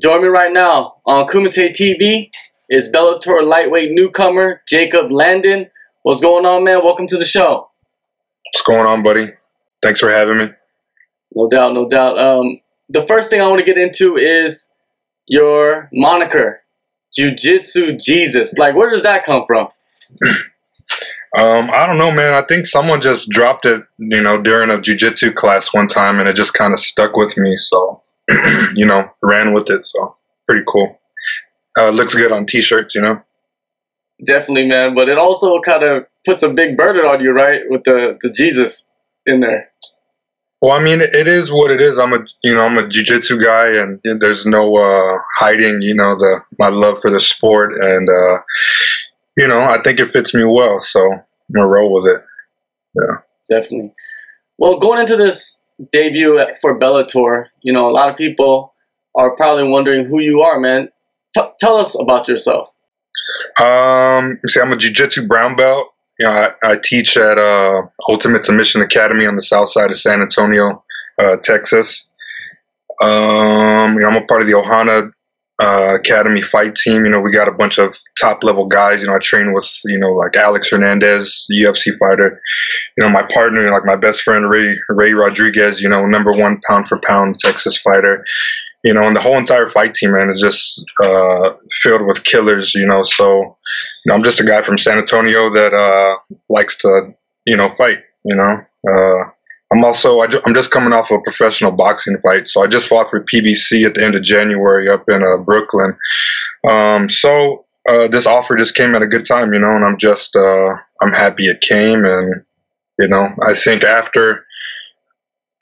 Join me right now on Kumite TV is Bellator lightweight newcomer Jacob Landon. What's going on, man? Welcome to the show. What's going on, buddy? Thanks for having me. No doubt, no doubt. Um, the first thing I want to get into is your moniker, Jiu Jitsu Jesus. Like, where does that come from? Um, I don't know, man. I think someone just dropped it, you know, during a jujitsu class one time, and it just kind of stuck with me. So, you know, ran with it. So, pretty cool. Uh, looks good on t-shirts, you know. Definitely, man. But it also kind of puts a big burden on you, right? With the the Jesus in there. Well, I mean, it is what it is. I'm a, you know, I'm a jujitsu guy, and there's no uh, hiding, you know, the my love for the sport, and uh, you know, I think it fits me well, so I'm gonna roll with it. Yeah, definitely. Well, going into this debut for Bellator, you know, a lot of people are probably wondering who you are, man. T- tell us about yourself. Um, see, I'm a jiu-jitsu brown belt. You know, I, I teach at uh, Ultimate Submission Academy on the south side of San Antonio, uh, Texas. Um, you know, I'm a part of the Ohana uh, academy fight team. You know, we got a bunch of top level guys. You know, I train with you know like Alex Hernandez, UFC fighter. You know, my partner, like my best friend Ray Ray Rodriguez. You know, number one pound for pound Texas fighter. You know, and the whole entire fight team, man, is just uh, filled with killers. You know, so you know, I'm just a guy from San Antonio that uh, likes to you know fight. You know. Uh, I'm also I am just coming off a professional boxing fight, so I just fought for PBC at the end of January up in uh, Brooklyn. Um, so uh, this offer just came at a good time, you know, and I'm just uh, I'm happy it came, and you know I think after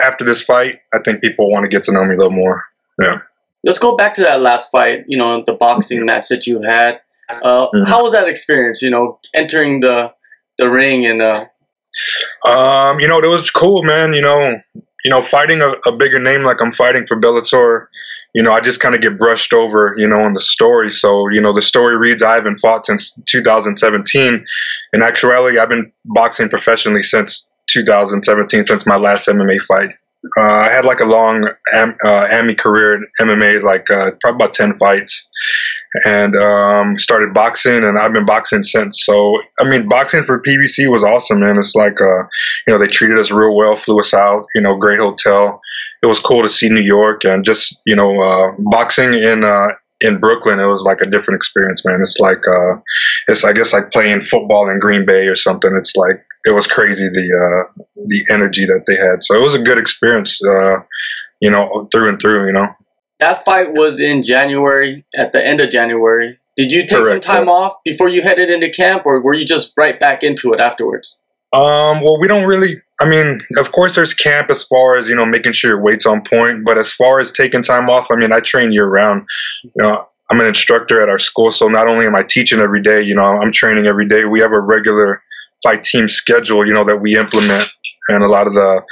after this fight, I think people want to get to know me a little more. Yeah. Let's go back to that last fight. You know, the boxing match that you had. Uh, mm-hmm. How was that experience? You know, entering the the ring and uh, um, you know, it was cool, man. You know, you know, fighting a, a bigger name like I'm fighting for Bellator, you know, I just kind of get brushed over, you know, in the story. So, you know, the story reads I haven't fought since 2017. In actuality, I've been boxing professionally since 2017, since my last MMA fight. Uh, I had like a long am, uh, AMI career in MMA, like uh, probably about 10 fighs and um, started boxing, and I've been boxing since. So, I mean, boxing for PBC was awesome, man. It's like, uh, you know, they treated us real well, flew us out, you know, great hotel. It was cool to see New York, and just you know, uh, boxing in uh, in Brooklyn, it was like a different experience, man. It's like, uh, it's I guess like playing football in Green Bay or something. It's like it was crazy the uh, the energy that they had. So it was a good experience, uh, you know, through and through, you know that fight was in January, at the end of January. Did you take Correct, some time off before you headed into camp, or were you just right back into it afterwards? Um, well, we don't really. I mean, of course, there's camp as far as you know, making sure your weight's on point. But as far as taking time off, I mean, I train year round. You know, I'm an instructor at our school, so not only am I teaching every day, you know, I'm training every day. We have a regular fight team schedule, you know, that we implement, and a lot of the,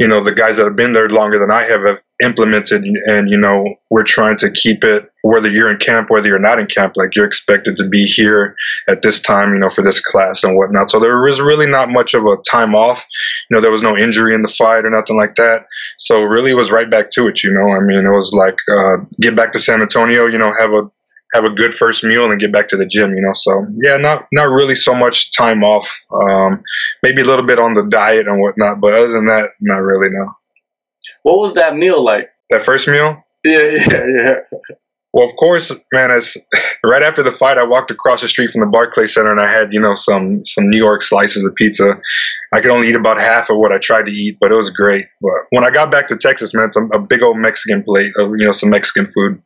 you know, the guys that have been there longer than I have have implemented and you know we're trying to keep it whether you're in camp whether you're not in camp like you're expected to be here at this time you know for this class and whatnot. So there was really not much of a time off. You know there was no injury in the fight or nothing like that. So really it was right back to it you know. I mean it was like uh, get back to san antonio you know have a have a good first meal and get back to the gym you know. So yeah not not really so much time off. Um, maybe a little bit on the diet and whatnot but other than that not really no what was that meal like? That first meal? Yeah, yeah, yeah. Well, of course, man. As right after the fight, I walked across the street from the Barclay Center, and I had, you know, some some New York slices of pizza. I could only eat about half of what I tried to eat, but it was great. But when I got back to Texas, man, it's a, a big old Mexican plate of, you know, some Mexican food.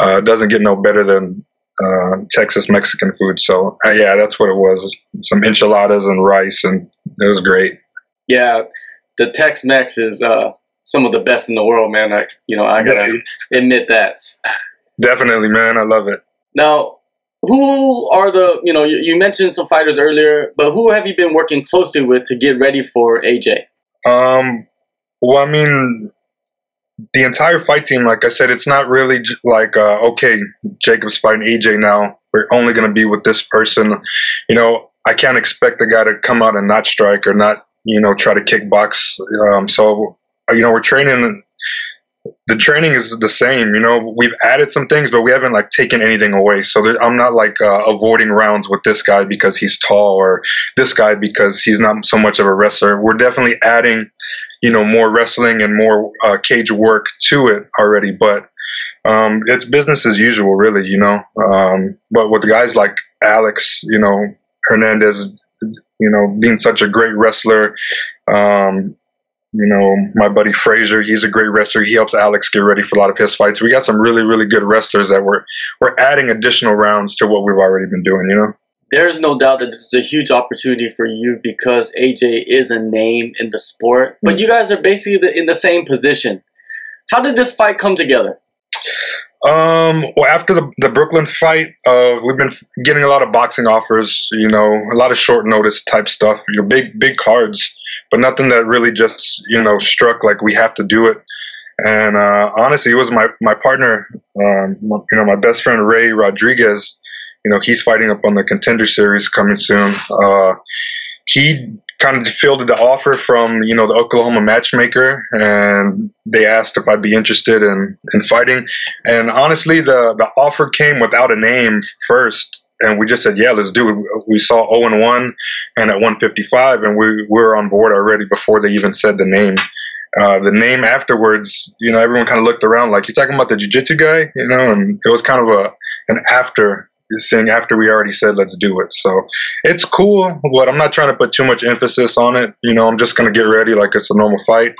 Uh, doesn't get no better than uh, Texas Mexican food. So uh, yeah, that's what it was. Some enchiladas and rice, and it was great. Yeah, the Tex Mex is uh, some of the best in the world, man. I, you know, I gotta admit that. Definitely, man. I love it. Now, who are the, you know, you, you, mentioned some fighters earlier, but who have you been working closely with to get ready for AJ? Um, well, I mean, the entire fight team, like I said, it's not really like, uh, okay, Jacob's fighting AJ now. We're only going to be with this person. You know, I can't expect the guy to come out and not strike or not, you know, try to kickbox. Um, so you know, we're training the training is the same. You know, we've added some things, but we haven't like taken anything away. So there, I'm not like uh, avoiding rounds with this guy because he's tall or this guy because he's not so much of a wrestler. We're definitely adding, you know, more wrestling and more uh, cage work to it already. But um, it's business as usual, really. You know, um, but with guys like Alex, you know, Hernandez, you know, being such a great wrestler. Um, you know, my buddy Frazier, he's a great wrestler. He helps Alex get ready for a lot of his fights. We got some really, really good wrestlers that we're we're adding additional rounds to what we've already been doing. You know, there's no doubt that this is a huge opportunity for you because AJ is a name in the sport, but you guys are basically in the same position. How did this fight come together? Um, well, after the, the Brooklyn fight, uh, we've been getting a lot of boxing offers, you know, a lot of short notice type stuff, your big, big cards, but nothing that really just, you know, struck like we have to do it. And, uh, honestly, it was my, my partner, um, you know, my best friend, Ray Rodriguez, you know, he's fighting up on the contender series coming soon. Uh, he kind of fielded the offer from you know the Oklahoma matchmaker, and they asked if I'd be interested in in fighting. And honestly, the the offer came without a name first, and we just said, yeah, let's do it. We saw 0 and 1 and at 155, and we, we were on board already before they even said the name. Uh, the name afterwards, you know, everyone kind of looked around like, you're talking about the jiu-jitsu guy, you know, and it was kind of a an after thing after we already said let's do it. So it's cool, but I'm not trying to put too much emphasis on it. You know, I'm just gonna get ready like it's a normal fight,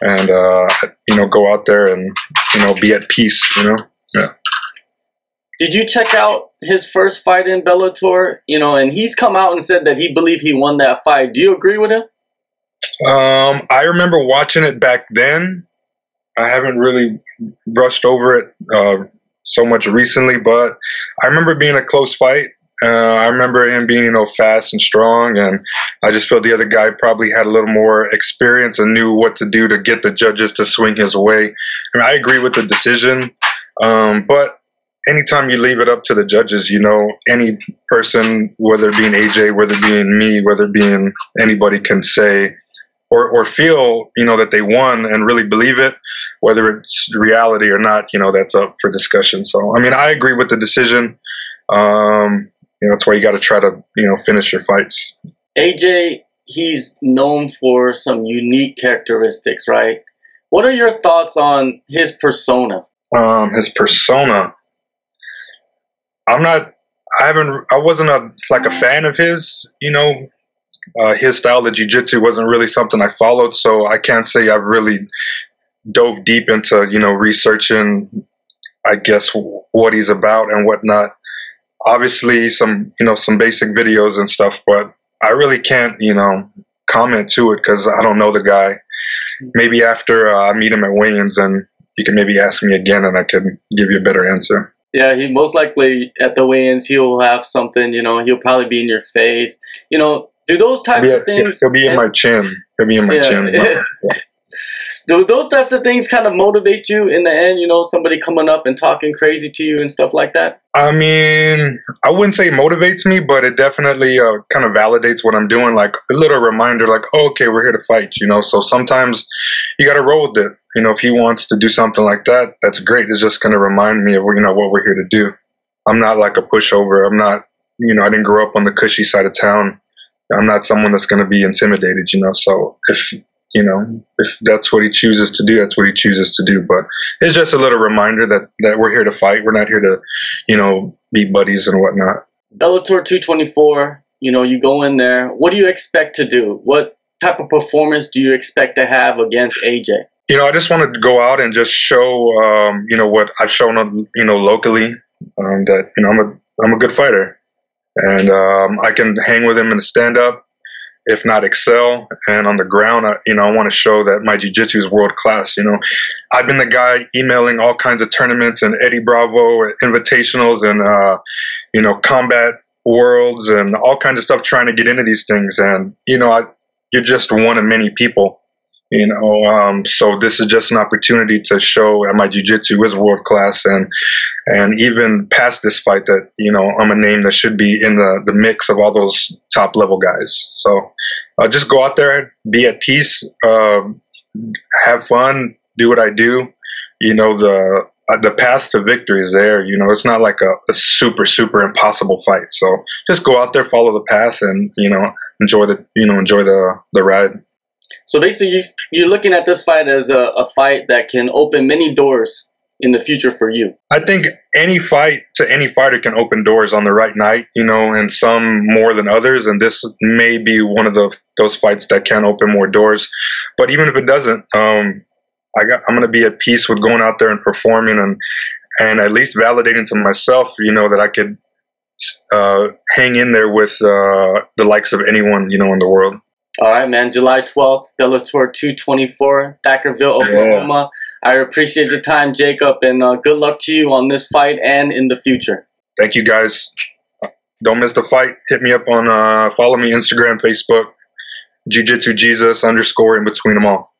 and uh, you know, go out there and you know be at peace. You know, yeah. Did you check out his first fight in Bellator? You know, and he's come out and said that he believed he won that fight. Do you agree with him? Um, I remember watching it back then. I haven't really brushed over it uh, so much recently, but I remember being a close fight. Uh, I remember him being, you know, fast and strong, and I just felt the other guy probably had a little more experience and knew what to do to get the judges to swing his way. I, mean, I agree with the decision, um, but anytime you leave it up to the judges, you know, any person, whether it being AJ, whether it being me, whether it being anybody, can say or, or feel you know that they won and really believe it whether it's reality or not you know that's up for discussion. So i mean i agree with the decision. Um, you know that's why you got to try to you know finish your fights. Aj he's known for some unique characteristics right? What are your thoughts on his persona? Um, his persona i'm not i haven't i wasn't a like a fan of his you know uh, his style of jiu-jitsu wasn't really something I followed, so I can't say I've really dove deep into you know researching, I guess what he's about and whatnot. Obviously, some you know some basic videos and stuff, but I really can't you know comment to it because I don't know the guy. Maybe after uh, I meet him at weigh-ins, and you can maybe ask me again, and I can give you a better answer. Yeah, he most likely at the weigh-ins he'll have something. You know, he'll probably be in your face. You know, do those types of things? He'll be in and, my chin. He'll be in my yeah, chin. Yeah. Do those types of things kind of motivate you in the end? You know, somebody coming up and talking crazy to you and stuff like that. I mean, I wouldn't say motivates me, but it definitely uh, kind of validates what I'm doing. Like a little reminder, like, oh, okay, we're here to fight. You know, so sometimes you got to roll with it. You know, if he wants to do something like that, that's great. It's just going to remind me of you know what we're here to do. I'm not like a pushover. I'm not. You know, I didn't grow up on the cushy side of town. I'm not someone that's going to be intimidated, you know. So if you know if that's what he chooses to do, that's what he chooses to do. But it's just a little reminder that that we're here to fight. We're not here to, you know, be buddies and whatnot. Bellator 224. You know, you go in there. What do you expect to do? What type of performance do you expect to have against AJ? You know, I just want to go out and just show, um, you know, what I've shown, you know, locally. Um, that you know, I'm a I'm a good fighter and um, I can hang with him in the stand up, if not excel. And on the ground, I, you know, I want to show that my jiu-jitsu is world class. You know, I've been the guy emailing all kinds of tournaments and Eddie Bravo invitationals and uh, you know combat worlds and all kinds of stuff trying to get into these things. And you know, I, you're just one of many people you know um, so this is just an opportunity to show that my jiu-jitsu is world class and and even past this fight that you know i'm a name that should be in the the mix of all those top level guys so uh, just go out there be at peace uh, have fun do what i do you know the uh, the path to victory is there. You know, it's not like a, a, super super impossible fight. So just go out there, follow the path, and you know enjoy the you know enjoy the the ride. So basically, you you're looking at this fight as a, a fight that can open many doors in the future for you. I think any fight to any fighter can open doors on the right night, you know, and some more than others. And this may be one of the those fights that can open more doors. But even if it doesn't, um, I got I'm gonna be at peace with going out there and performing and and at least validating to myself, you know, that I could uh, hang in there with uh, the likes of anyone, you know, in the world. All right, man. July 12th, Bellator 224, Thackerville, Oklahoma. Yeah. I appreciate your time, Jacob, and uh, good luck to you on this fight and in the future. Thank you, guys. Don't miss the fight. Hit me up on, uh, follow me Instagram, Facebook, Jiu Jitsu Jesus underscore in between them all.